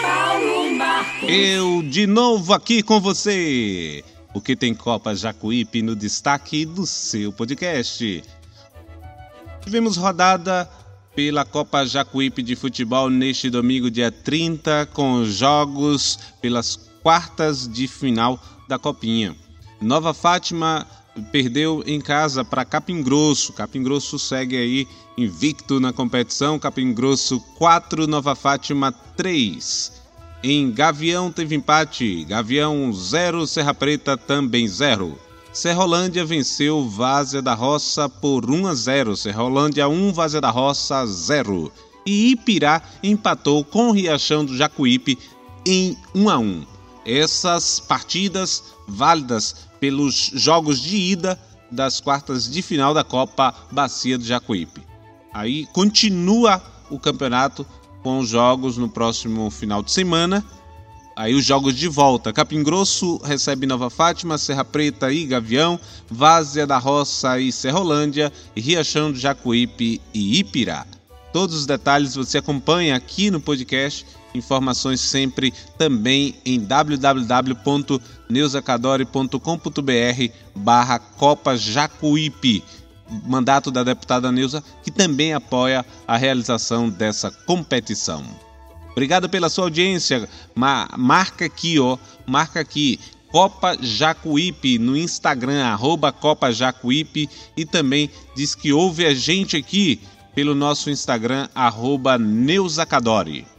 Paulo Marcos. Eu de novo aqui com você, porque tem Copa Jacuípe no destaque do seu podcast. Tivemos rodada pela Copa Jacuípe de Futebol neste domingo, dia 30, com jogos pelas quartas de final da Copinha. Nova Fátima perdeu em casa para Capim Grosso. Capim Grosso segue aí invicto na competição. Capim Grosso 4, Nova Fátima 3. Em Gavião teve empate. Gavião 0, Serra Preta também 0. Serrolândia venceu Várzea da Roça por 1 a 0. Serrolândia 1, Várzea da Roça 0. E Ipirá empatou com o Riachão do Jacuípe em 1 a 1. Essas partidas válidas pelos jogos de ida das quartas de final da Copa Bacia do Jacuípe. Aí continua o campeonato com os jogos no próximo final de semana. Aí os jogos de volta. Capim Grosso recebe Nova Fátima, Serra Preta e Gavião, Várzea da Roça e Serrolândia, Riachão do Jacuípe e Ipirá. Todos os detalhes você acompanha aqui no podcast Informações sempre também em www.neusacadore.com.br barra Copa Jacuípe. Mandato da deputada Neuza, que também apoia a realização dessa competição. Obrigado pela sua audiência. marca aqui, ó. Marca aqui. Copa Jacuípe no Instagram, arroba Copa Jacuípe. E também diz que ouve a gente aqui pelo nosso Instagram, arroba Neuzacadore.